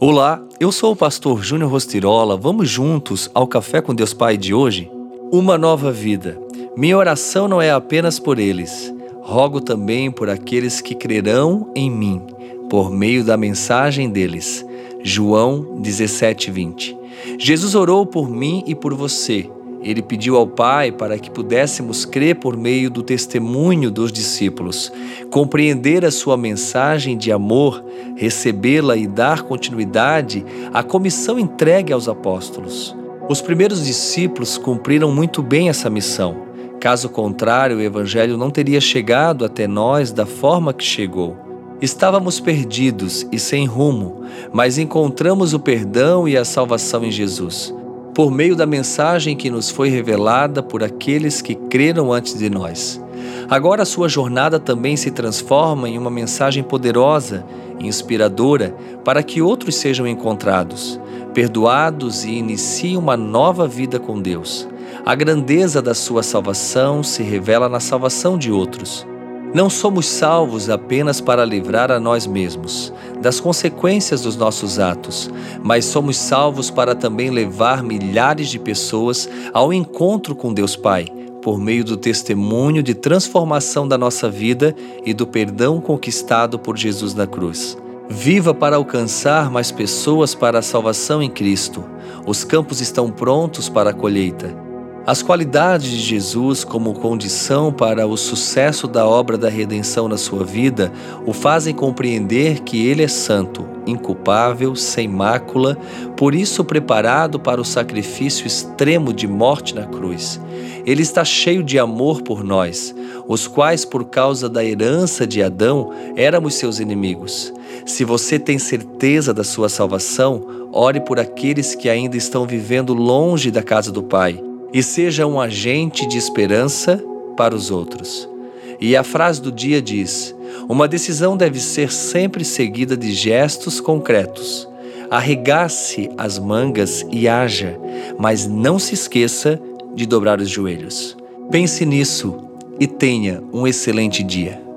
Olá, eu sou o pastor Júnior Rostirola. Vamos juntos ao Café com Deus Pai de hoje? Uma nova vida. Minha oração não é apenas por eles. Rogo também por aqueles que crerão em mim, por meio da mensagem deles. João 17:20. Jesus orou por mim e por você ele pediu ao Pai para que pudéssemos crer por meio do testemunho dos discípulos, compreender a sua mensagem de amor, recebê-la e dar continuidade à comissão entregue aos apóstolos. Os primeiros discípulos cumpriram muito bem essa missão. Caso contrário, o Evangelho não teria chegado até nós da forma que chegou. Estávamos perdidos e sem rumo, mas encontramos o perdão e a salvação em Jesus por meio da mensagem que nos foi revelada por aqueles que creram antes de nós. Agora sua jornada também se transforma em uma mensagem poderosa e inspiradora para que outros sejam encontrados, perdoados e iniciem uma nova vida com Deus. A grandeza da sua salvação se revela na salvação de outros. Não somos salvos apenas para livrar a nós mesmos das consequências dos nossos atos, mas somos salvos para também levar milhares de pessoas ao encontro com Deus Pai, por meio do testemunho de transformação da nossa vida e do perdão conquistado por Jesus na cruz. Viva para alcançar mais pessoas para a salvação em Cristo. Os campos estão prontos para a colheita. As qualidades de Jesus como condição para o sucesso da obra da redenção na sua vida o fazem compreender que ele é santo, inculpável, sem mácula, por isso preparado para o sacrifício extremo de morte na cruz. Ele está cheio de amor por nós, os quais, por causa da herança de Adão, éramos seus inimigos. Se você tem certeza da sua salvação, ore por aqueles que ainda estão vivendo longe da casa do Pai e seja um agente de esperança para os outros. E a frase do dia diz: uma decisão deve ser sempre seguida de gestos concretos. Arregace as mangas e haja, mas não se esqueça de dobrar os joelhos. Pense nisso e tenha um excelente dia.